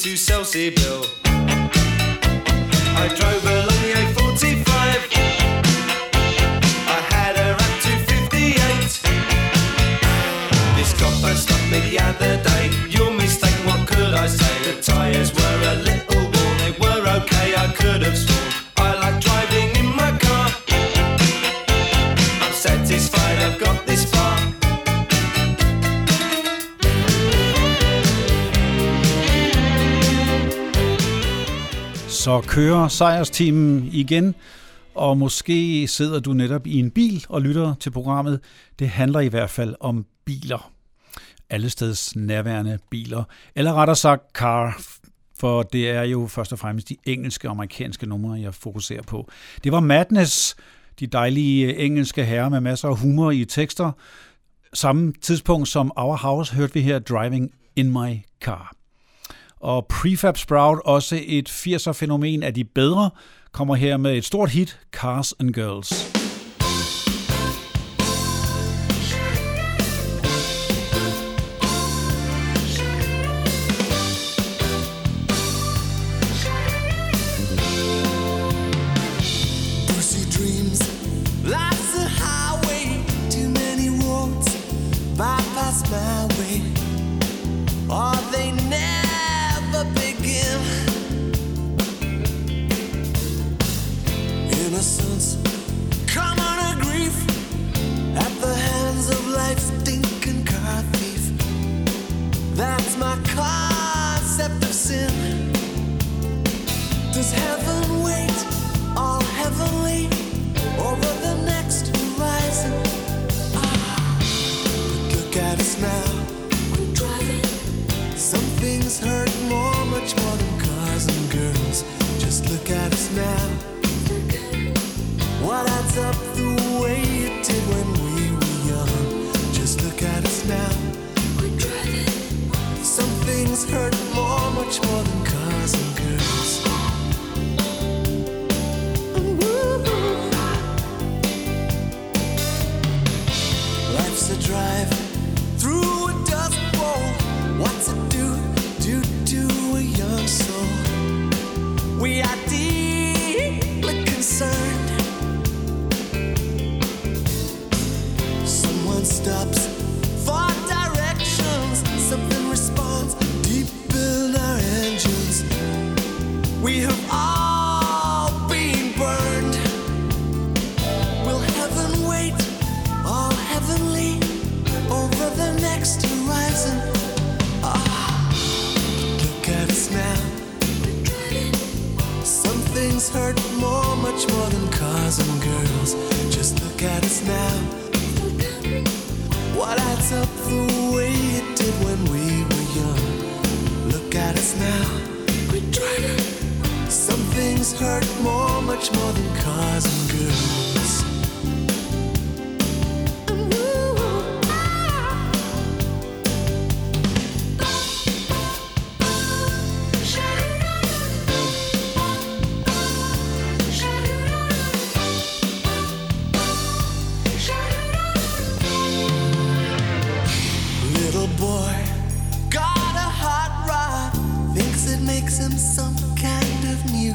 to Selsey Bill. I drove along the A45. I had to 58. This stopped me the other day. Your mistake, what could I say? The tyres were a little worn, they were okay, I could have Så kører sejrsteamen igen, og måske sidder du netop i en bil og lytter til programmet. Det handler i hvert fald om biler. Allesteds nærværende biler. Eller rettere sagt car, for det er jo først og fremmest de engelske og amerikanske numre, jeg fokuserer på. Det var Madness, de dejlige engelske herrer med masser af humor i tekster. Samme tidspunkt som Our House hørte vi her Driving in My Car. Og Prefab Sprout, også et 80'er-fænomen af de bedre, kommer her med et stort hit, Cars and Girls. Heaven wait all heavenly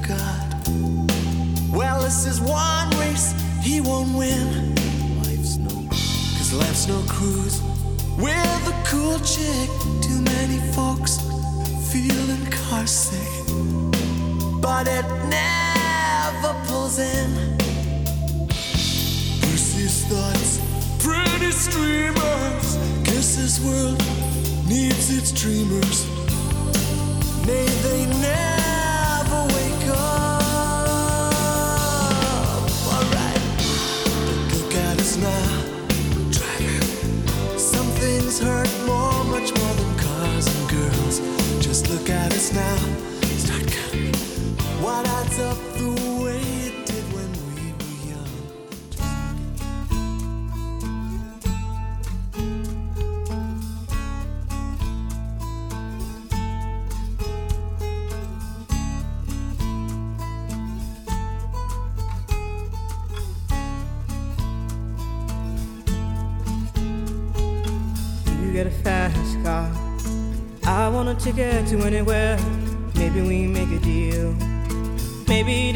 god. Well, this is one race he won't win. Life's no, cause life's no cruise. With a cool chick, too many folks feeling car sick. But it never pulls in. Bruce's thoughts, pretty streamers. Guess this world needs its dreamers. May they never get a fast car. I want a ticket to anywhere. Maybe we make a deal.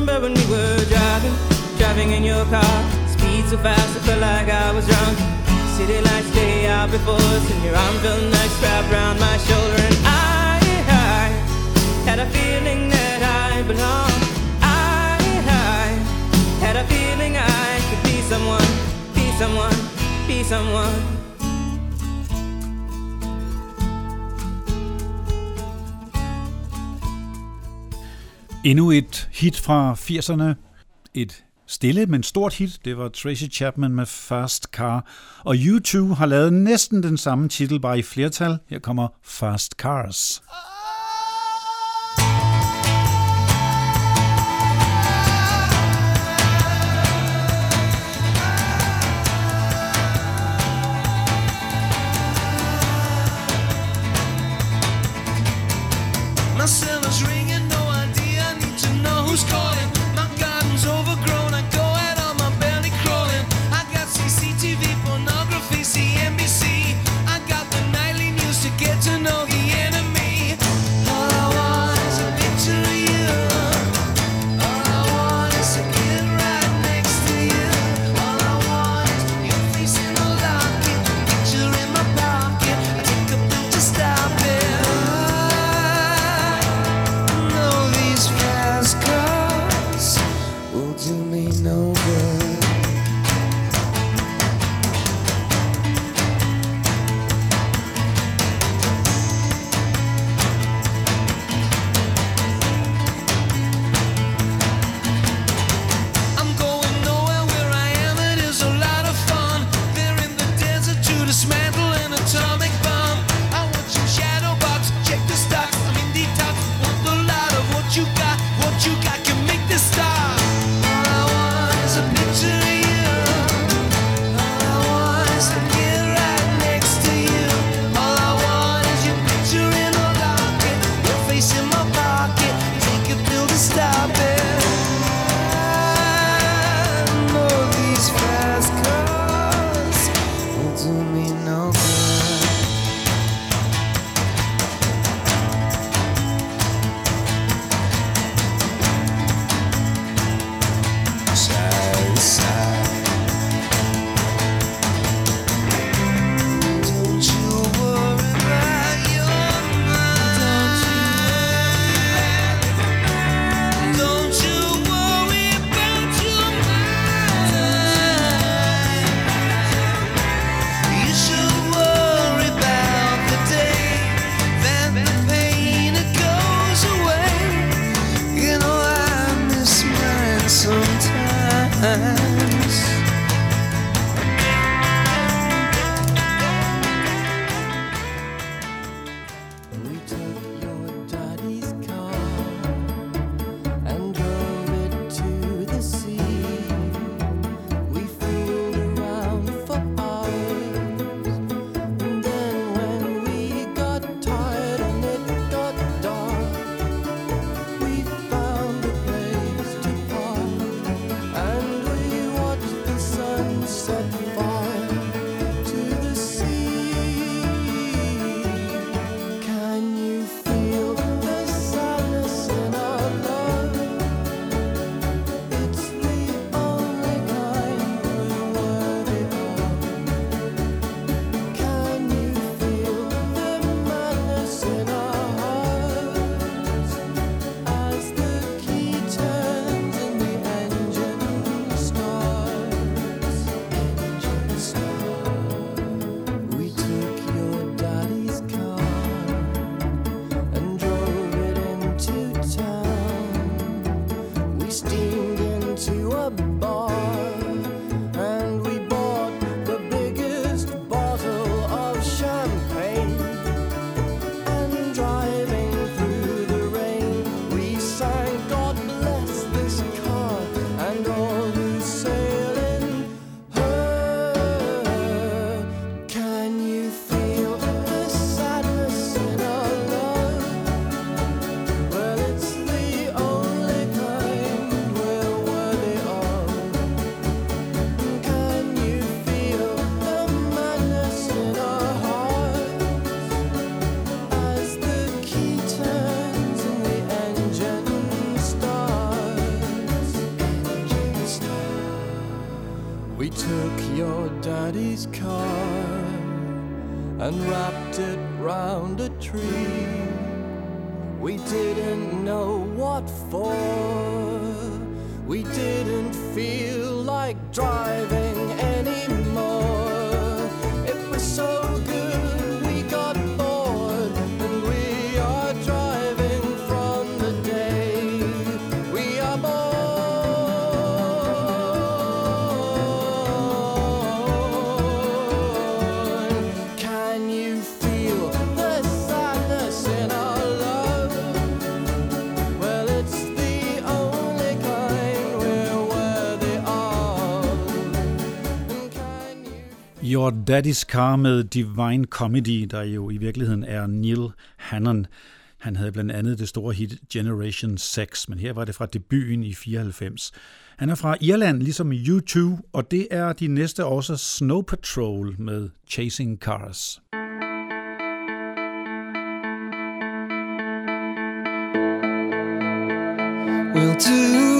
Remember when we were driving, driving in your car. Speed so fast, I felt like I was drunk. City lights day out before us, and your arm felt nice wrapped around my shoulder. And I, I had a feeling that I belonged. I, I had a feeling I could be someone, be someone, be someone. Endnu et hit fra 80'erne. Et stille, men stort hit. Det var Tracy Chapman med Fast Car. Og U2 har lavet næsten den samme titel, bare i flertal. Her kommer Fast Cars. My Daddy's Car med Divine Comedy, der jo i virkeligheden er Neil Hannon. Han havde blandt andet det store hit Generation 6, men her var det fra debuten i 94. Han er fra Irland, ligesom U2, og det er de næste også Snow Patrol med Chasing Cars. We'll do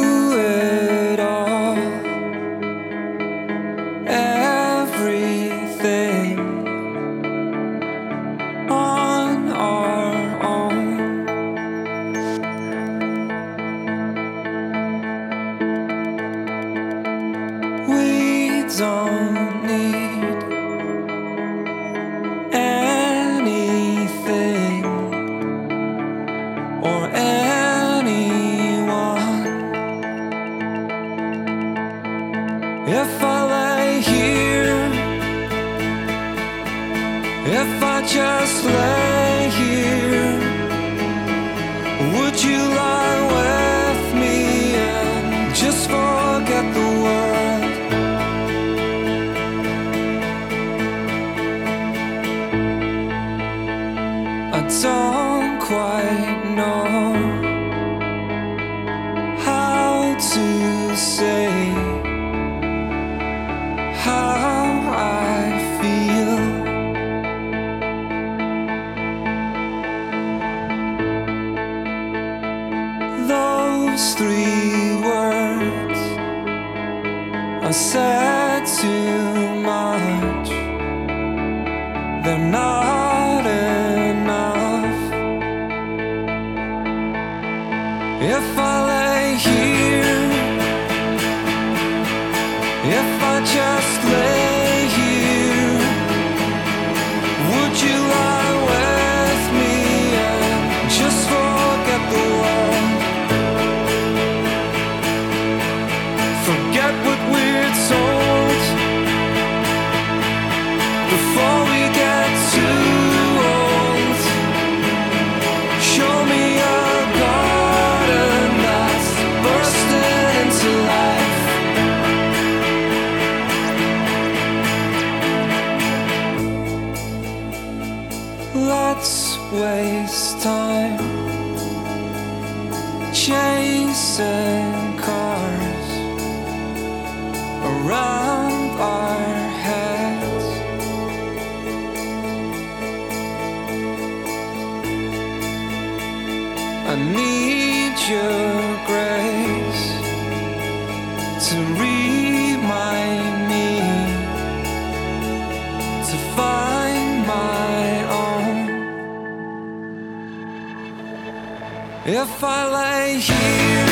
If I lay here,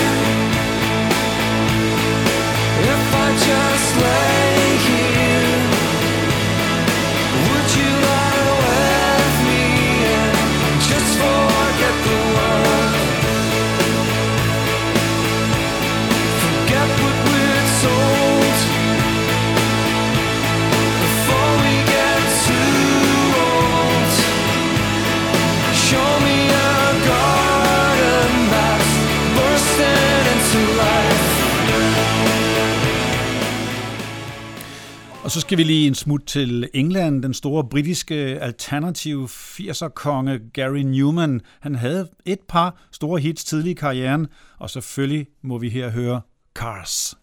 if I just Og så skal vi lige en smut til England. Den store britiske alternative 80'er-konge Gary Newman, han havde et par store hits tidlig i karrieren, og selvfølgelig må vi her høre Cars.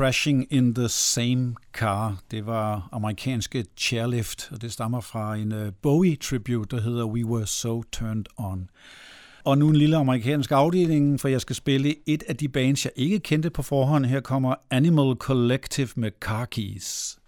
Crashing in the Same Car. Det var amerikanske Chairlift, og det stammer fra en øh, Bowie-tribute, der hedder We Were So Turned On. Og nu en lille amerikansk afdeling, for jeg skal spille et af de bands, jeg ikke kendte på forhånd. Her kommer Animal Collective med Car Keys.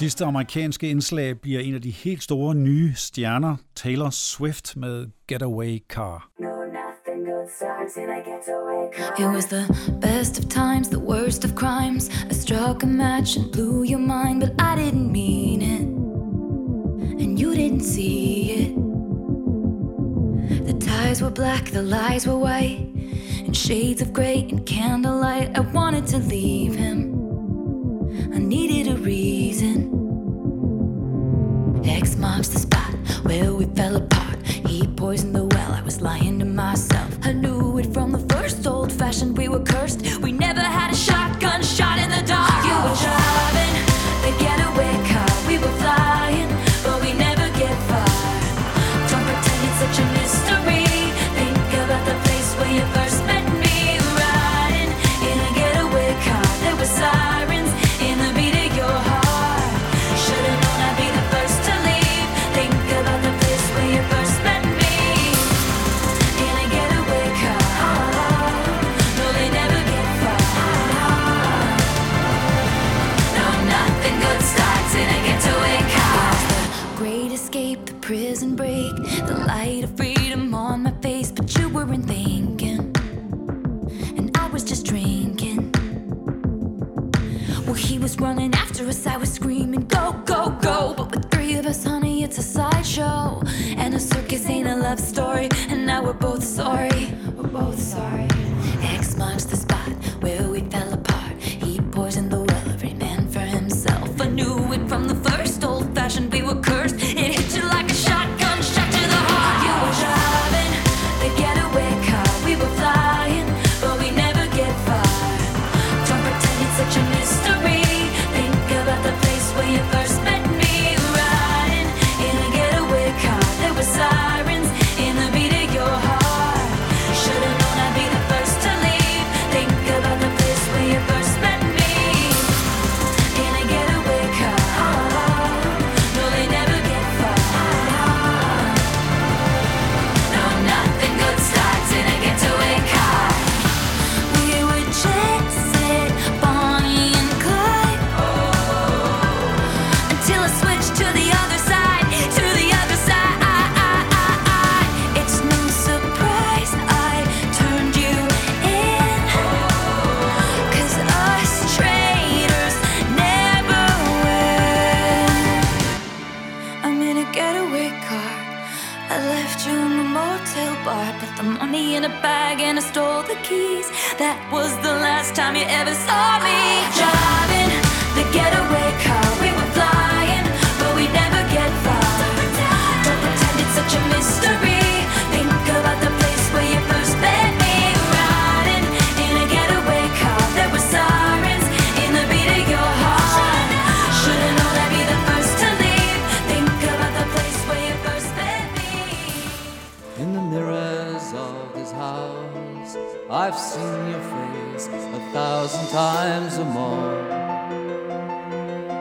sidste amerikanske indslag bliver en af de helt store nye stjerner, Taylor Swift med Getaway Car. No, It was the best of times, the worst of crimes. I struck a match and blew your mind, but I didn't mean it. And you didn't see it. The ties were black, the lies were white, In shades of gray and candlelight. I wanted to leave him. I needed a reason. X marks the story, and now we're both sorry.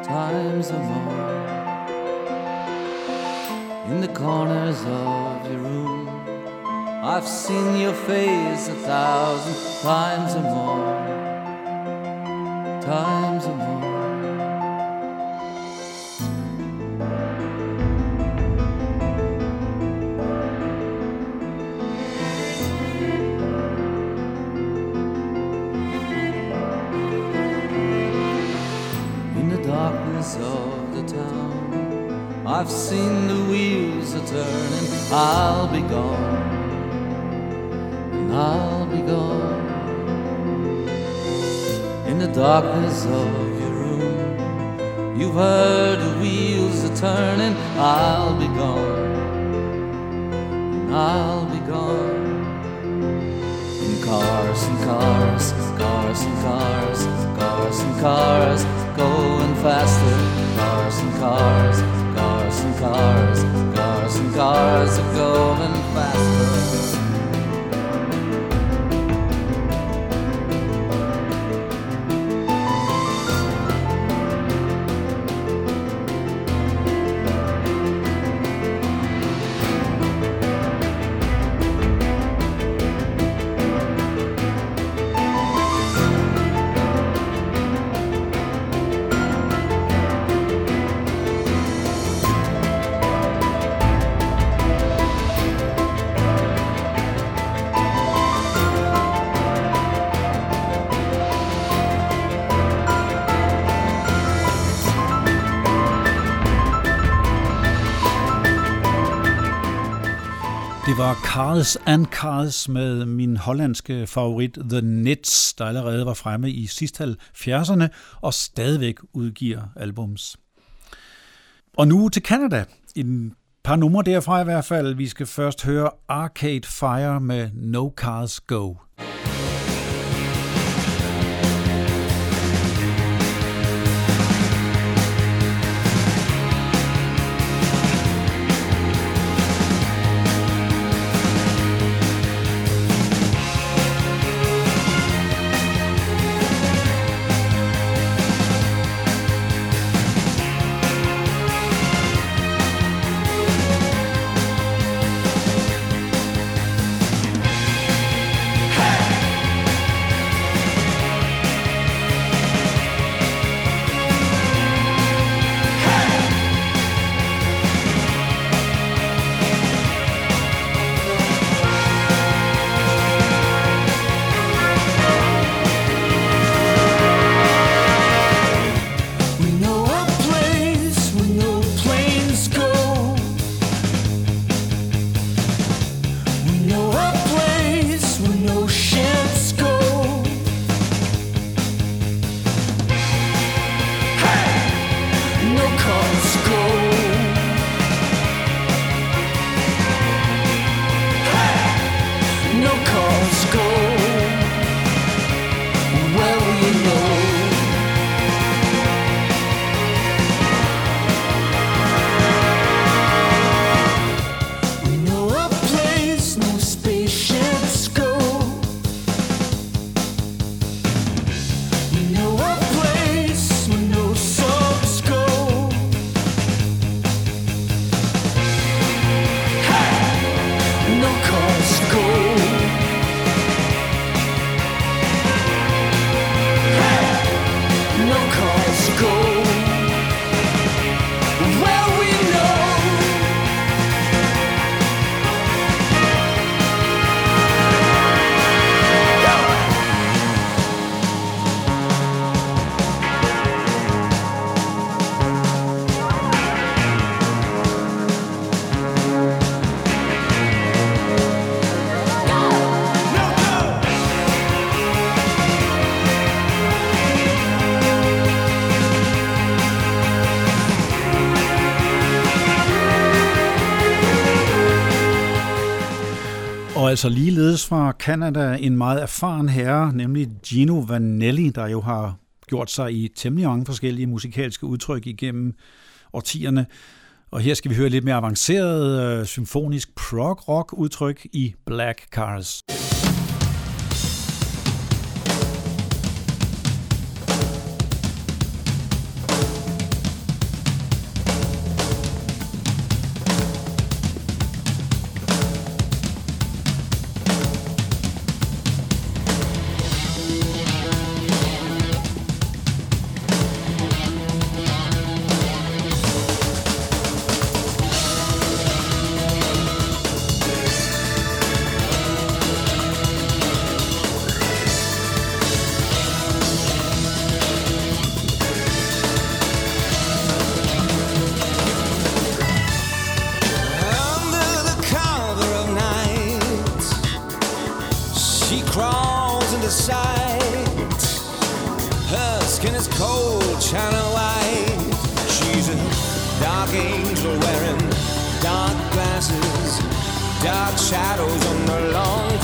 Times or more. In the corners of your room, I've seen your face a thousand times or more. Times or more. I've seen the wheels a turning. I'll be gone, and I'll be gone. In the darkness of your room, you've heard the wheels a turning. I'll be gone, and I'll be gone. In cars and cars, cars and cars, cars and cars, going faster. Cars and cars, cars cars, and cars are going faster. Det var Carls and Carls med min hollandske favorit The Nets, der allerede var fremme i sidst 70'erne og stadigvæk udgiver albums. Og nu til Canada. En par numre derfra i hvert fald. Vi skal først høre Arcade Fire med No Cars Go. Så altså ligeledes fra Canada en meget erfaren herre, nemlig Gino Vanelli, der jo har gjort sig i temmelig mange forskellige musikalske udtryk igennem årtierne. Og her skal vi høre lidt mere avanceret øh, symfonisk prog-rock udtryk i Black Cars. Cold, china white. She's a dark angel wearing dark glasses, dark shadows on the long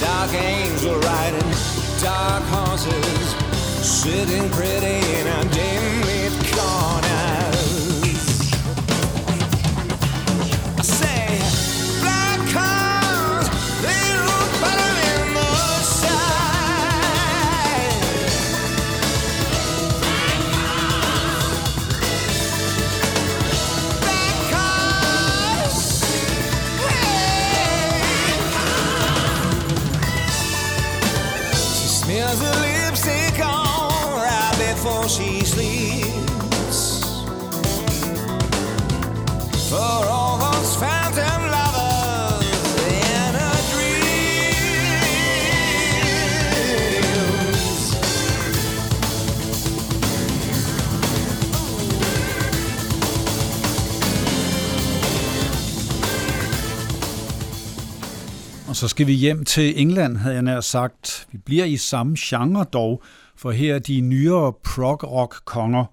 dark angel riding dark horses, sitting pretty in a dim så skal vi hjem til England, havde jeg nær sagt. Vi bliver i samme genre dog, for her er de nyere prog-rock-konger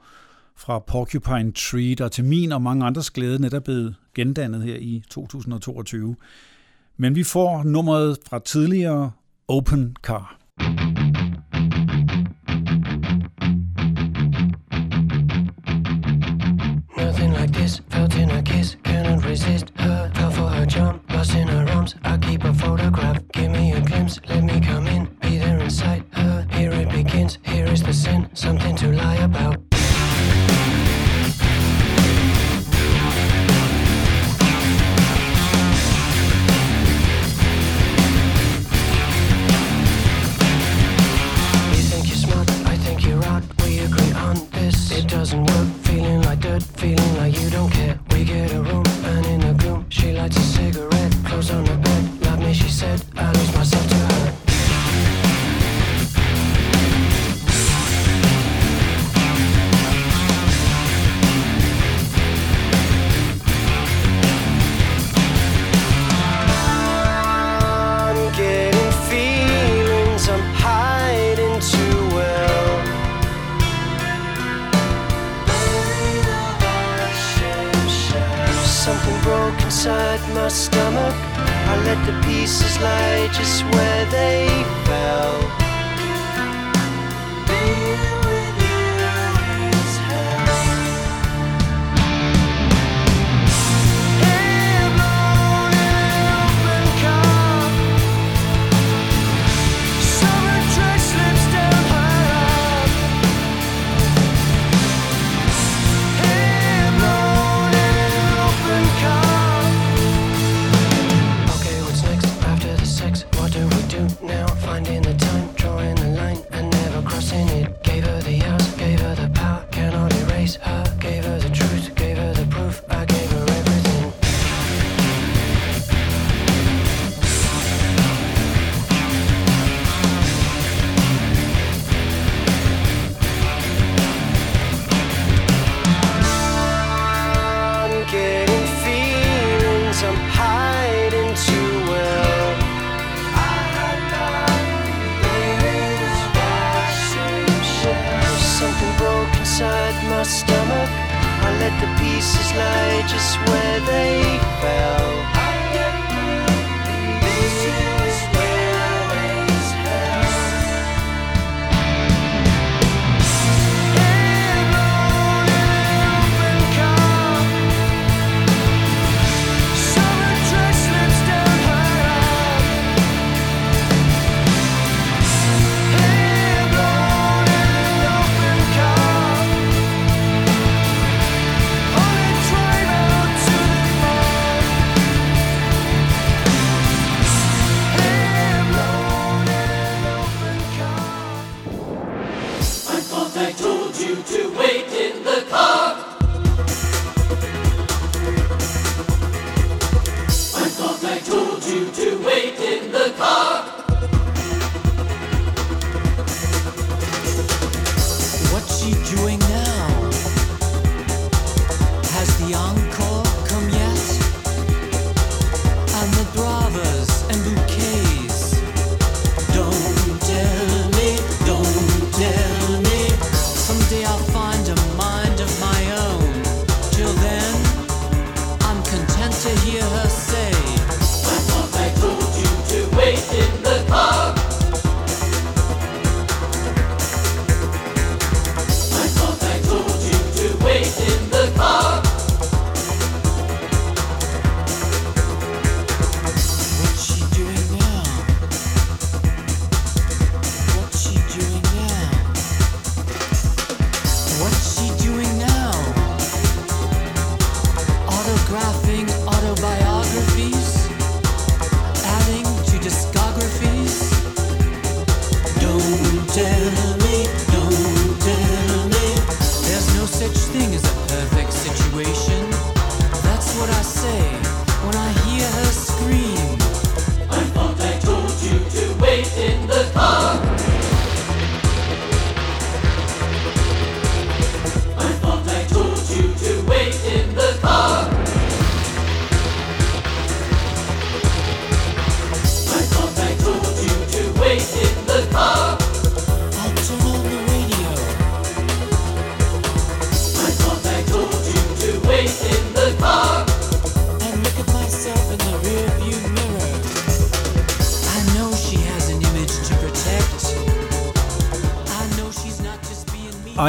fra Porcupine Tree, der til min og mange andres glæde netop blevet gendannet her i 2022. Men vi får nummeret fra tidligere Open Car.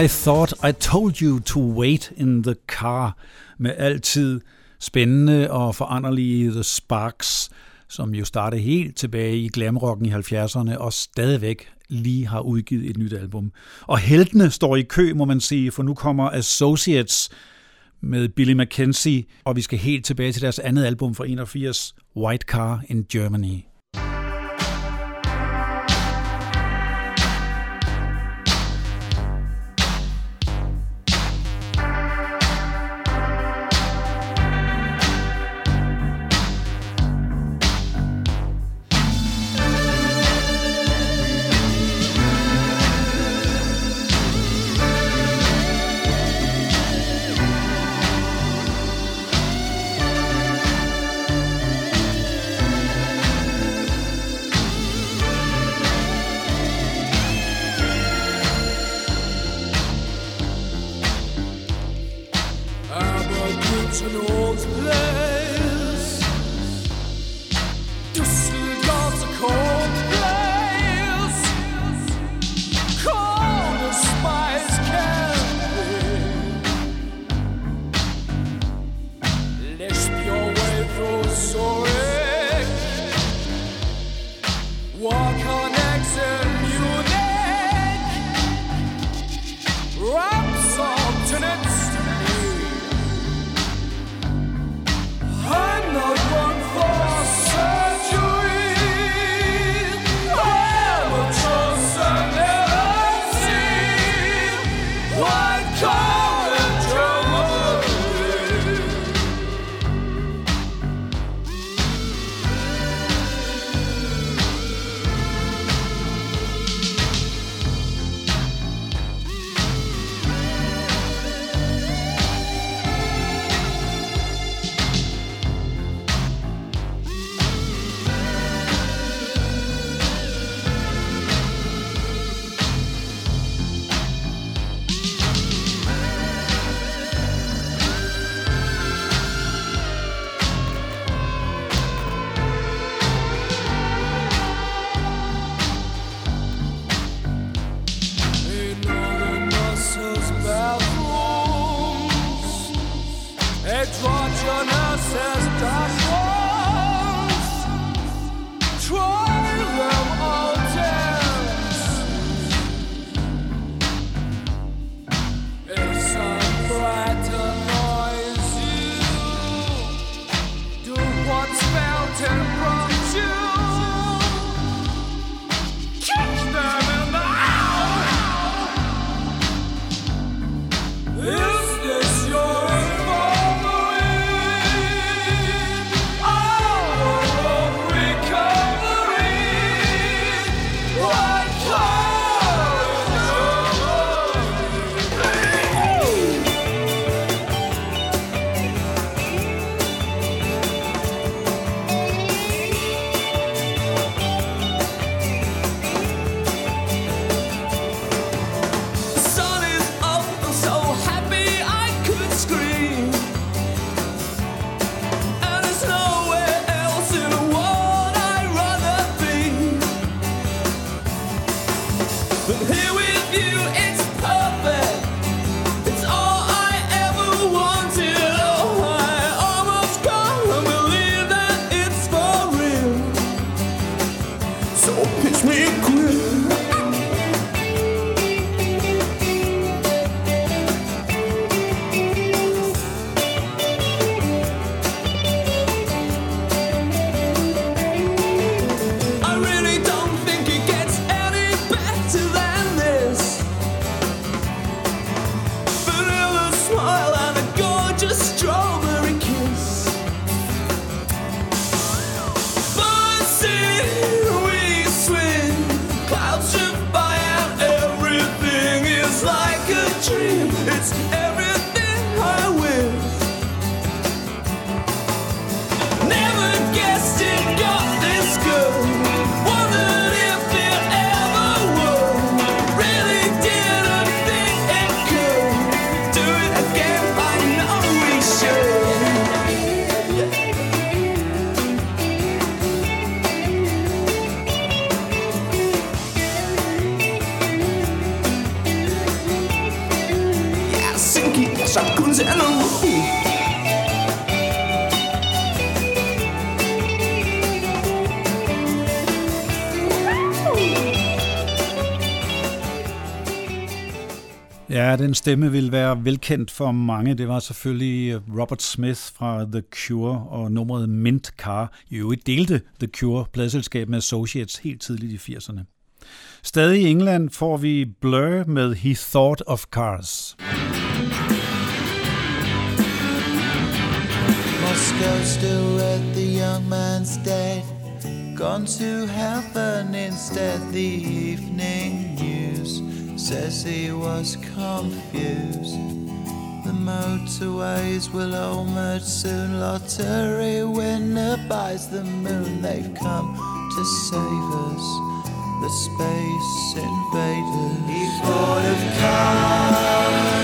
I Thought I Told You To Wait In The Car med altid spændende og foranderlige The Sparks, som jo startede helt tilbage i glamrocken i 70'erne og stadigvæk lige har udgivet et nyt album. Og heltene står i kø, må man sige, for nu kommer Associates med Billy McKenzie, og vi skal helt tilbage til deres andet album fra 81, White Car in Germany. Den stemme vil være velkendt for mange. Det var selvfølgelig øh, Robert Smith fra The Cure og nummeret Mint Car. I øvrigt delte The Cure pladselskab med Associates helt tidligt i 80'erne. Stadig i England får vi Blur med He Thought of Cars. Moscow still read the young man's dead. Gone to heaven instead. The evening news says he was confused. The motorways will all merge soon. Lottery winner buys the moon. They've come to save us. The space invaders. He thought of cars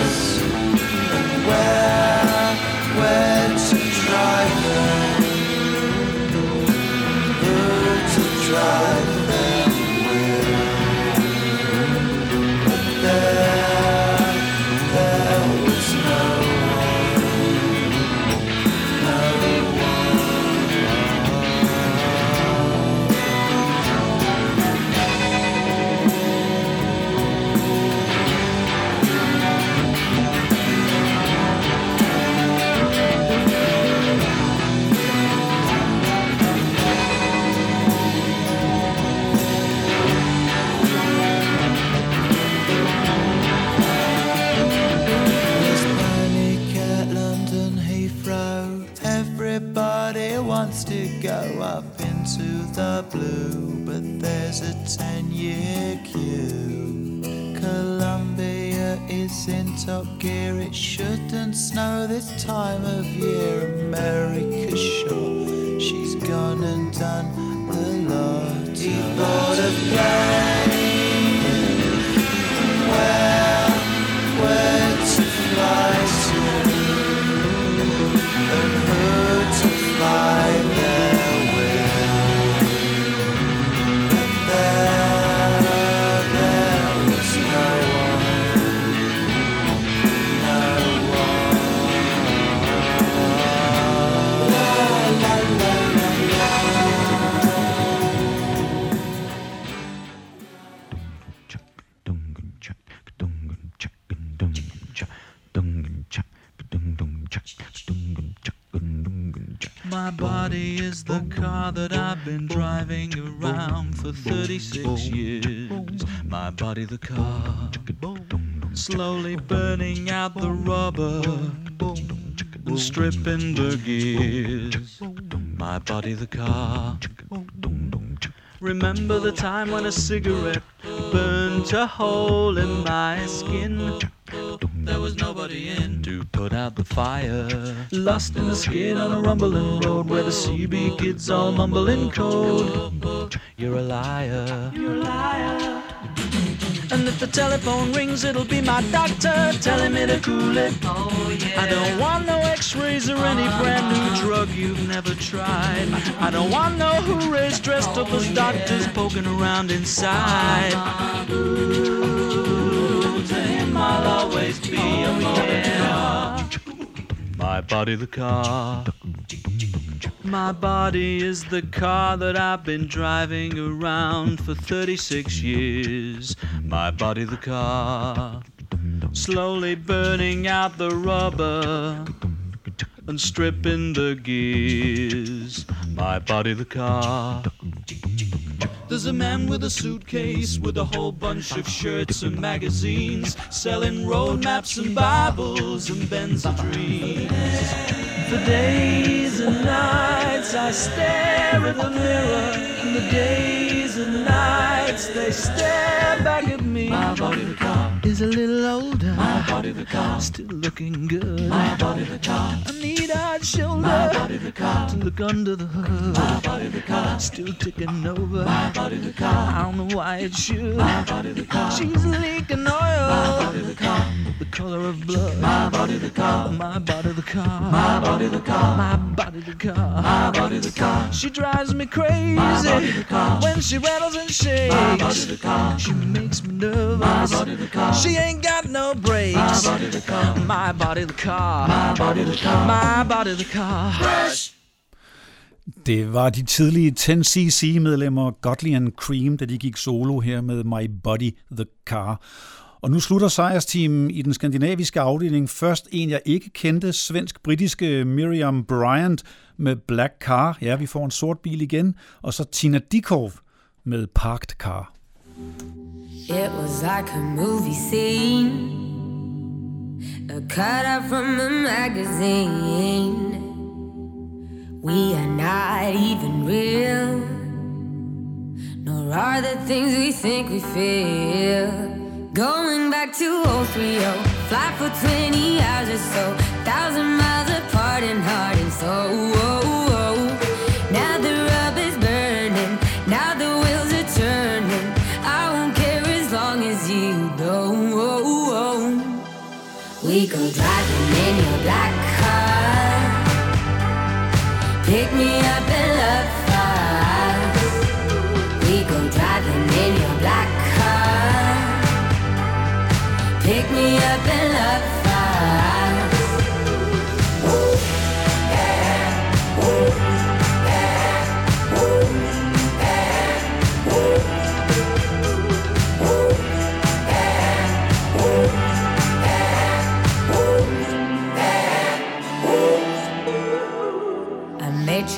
In top gear, it shouldn't snow this time of year. America's sure she's gone and done the lot. He bought a plane. My body is the car that I've been driving around for 36 years. My body, the car, slowly burning out the rubber and stripping the gears. My body, the car. Remember the time when a cigarette burnt a hole in my skin? There was nobody in to put out the fire. Lost in the skid on a rumbling road where the CB kids all mumbling code. You're a liar. You're a liar. And if the telephone rings, it'll be my doctor telling me to cool it. Oh, I don't want no x-rays or any uh-huh. brand new drug you've never tried. I don't want no hoorays dressed up as oh, doctors poking around inside. Him I'll always be a yeah. My body the car. My body is the car that I've been driving around for 36 years. My body the car. Slowly burning out the rubber and stripping the gears. My body the car. There's a man with a suitcase with a whole bunch of shirts and magazines, selling road maps and Bibles and Benzodreams. For days and nights I stare in the mirror, the days and nights they stare back at me. My body the car is a little older. My body the car still looking good. My body the car a neat-eyed shoulder. My body the car to look under the hood. My body the car still ticking over. My body the car I don't know why it should. My body the car she's leaking oil. My body the car the color of blood. My body the car my body the car my body the car my body the car my body the car she drives me crazy the car when she rattles and shakes my body the car she makes me nervous my body the car she ain't got no brakes my body the car my body the car my body the car my body the car Fresh. Det var de tidlige 10cc-medlemmer Godley and Cream, da de gik solo her med My Body The Car. Og nu slutter sejrsteamen i den skandinaviske afdeling. Først en, jeg ikke kendte, svensk-britiske Miriam Bryant med Black Car. Ja, vi får en sort bil igen. Og så Tina Dikov med Parked Car. It was like a movie scene, a cut out from a magazine. We are not even real, nor are the things we think we feel. Going back to 030, fly for 20 hours or so, thousand miles apart and heart and soul. Oh, oh, now the rub is burning, now the wheels are turning. I won't care as long as you don't. We go driving in your black car. Pick me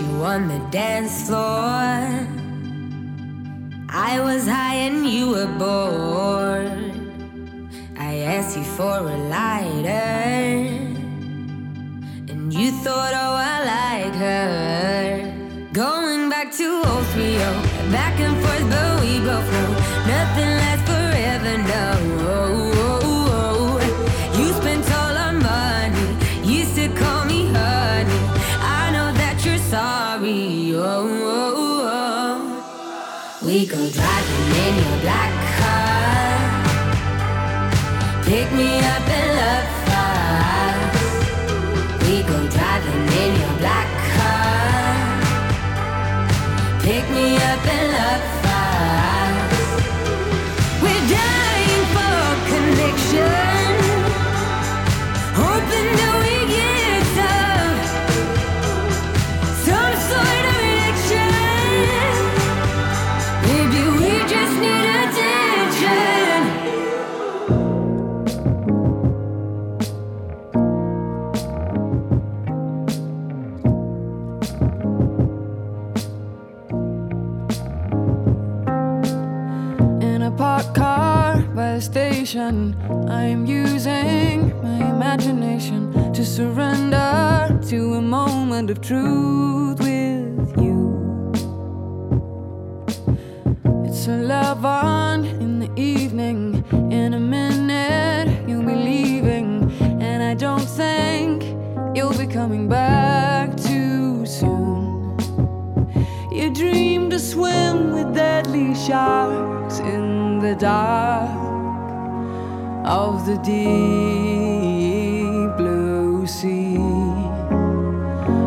you on the dance floor. I was high and you were bored. I asked you for a lighter, and you thought, oh, I like her. Going back to 030, back and forth, but we both know nothing lasts forever. No, we go driving in your black car. Pick me up and love fast. We go driving in your black car. Pick me up and love the. I'm using my imagination to surrender to a moment of truth with you. It's a love on in the evening. In a minute, you'll be leaving, and I don't think you'll be coming back too soon. You dream to swim with deadly sharks in the dark of the deep blue sea.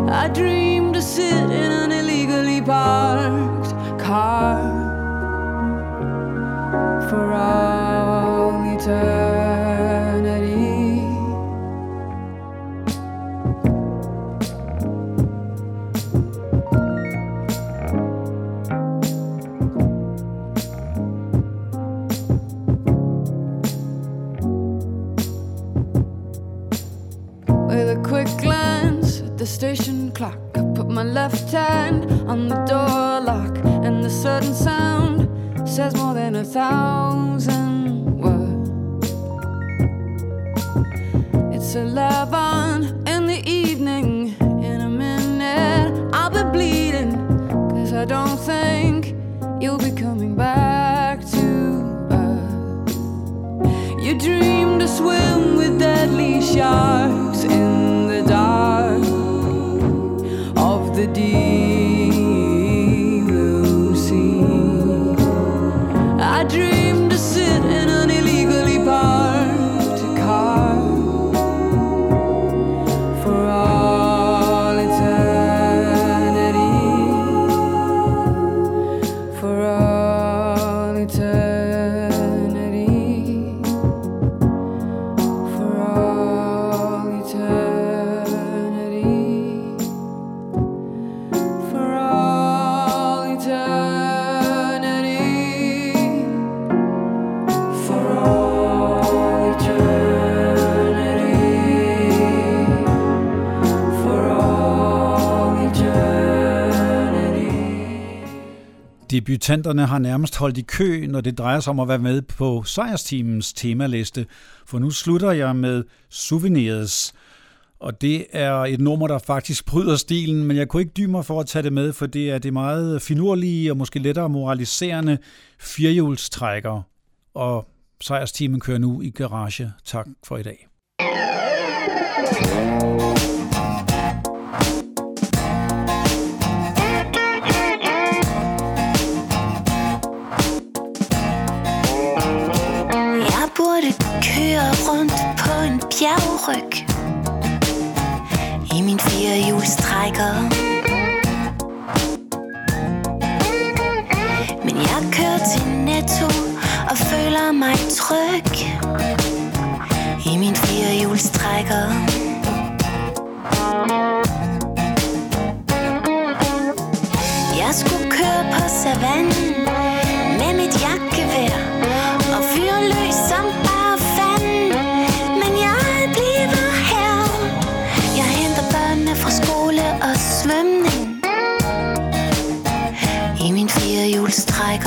I dream to sit in an illegally parked car for all eternity. Station clock, I put my left hand on the door lock, and the sudden sound says more than a thousand words. It's on in the evening. In a minute, I'll be bleeding, cause I don't think you'll be coming back to earth. You dream to swim with deadly sharks in Debutanterne har nærmest holdt i kø, når det drejer sig om at være med på sejrsteamens temaliste, for nu slutter jeg med Souvenirs. Og det er et nummer, der faktisk bryder stilen, men jeg kunne ikke dybe mig for at tage det med, for det er det meget finurlige og måske lettere moraliserende firehjulstrækker. Og sejrsteamen kører nu i garage. Tak for i dag. Jeg en bjergryg. I min firehjulstrækker Men jeg kører til Netto og føler mig tryg. I min firehjulstrækker Jeg skulle køre på savannen.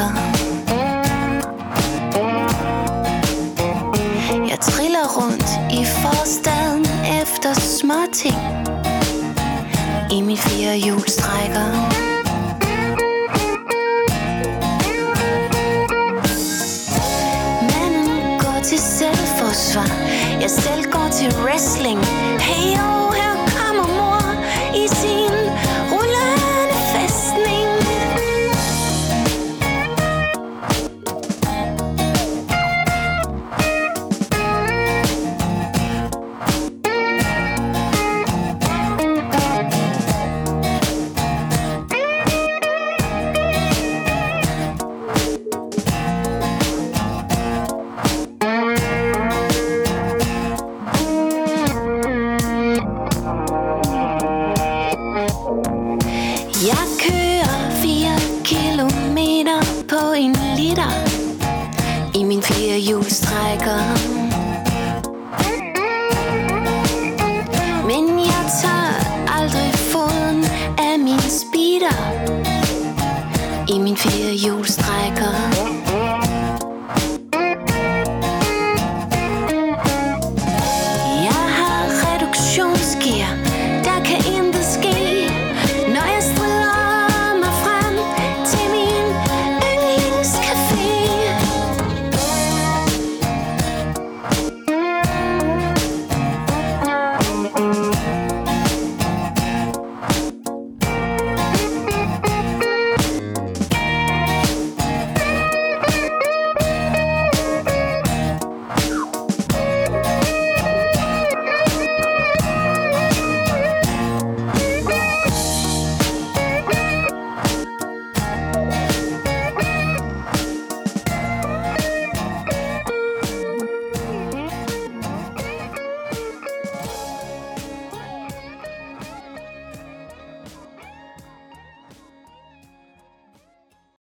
Firehjulstrækker. Jeg triller rundt i forstaden efter småting i min firehjulstrækker. Manden går til selvforsvar Jeg selv går til wrestling Hey oh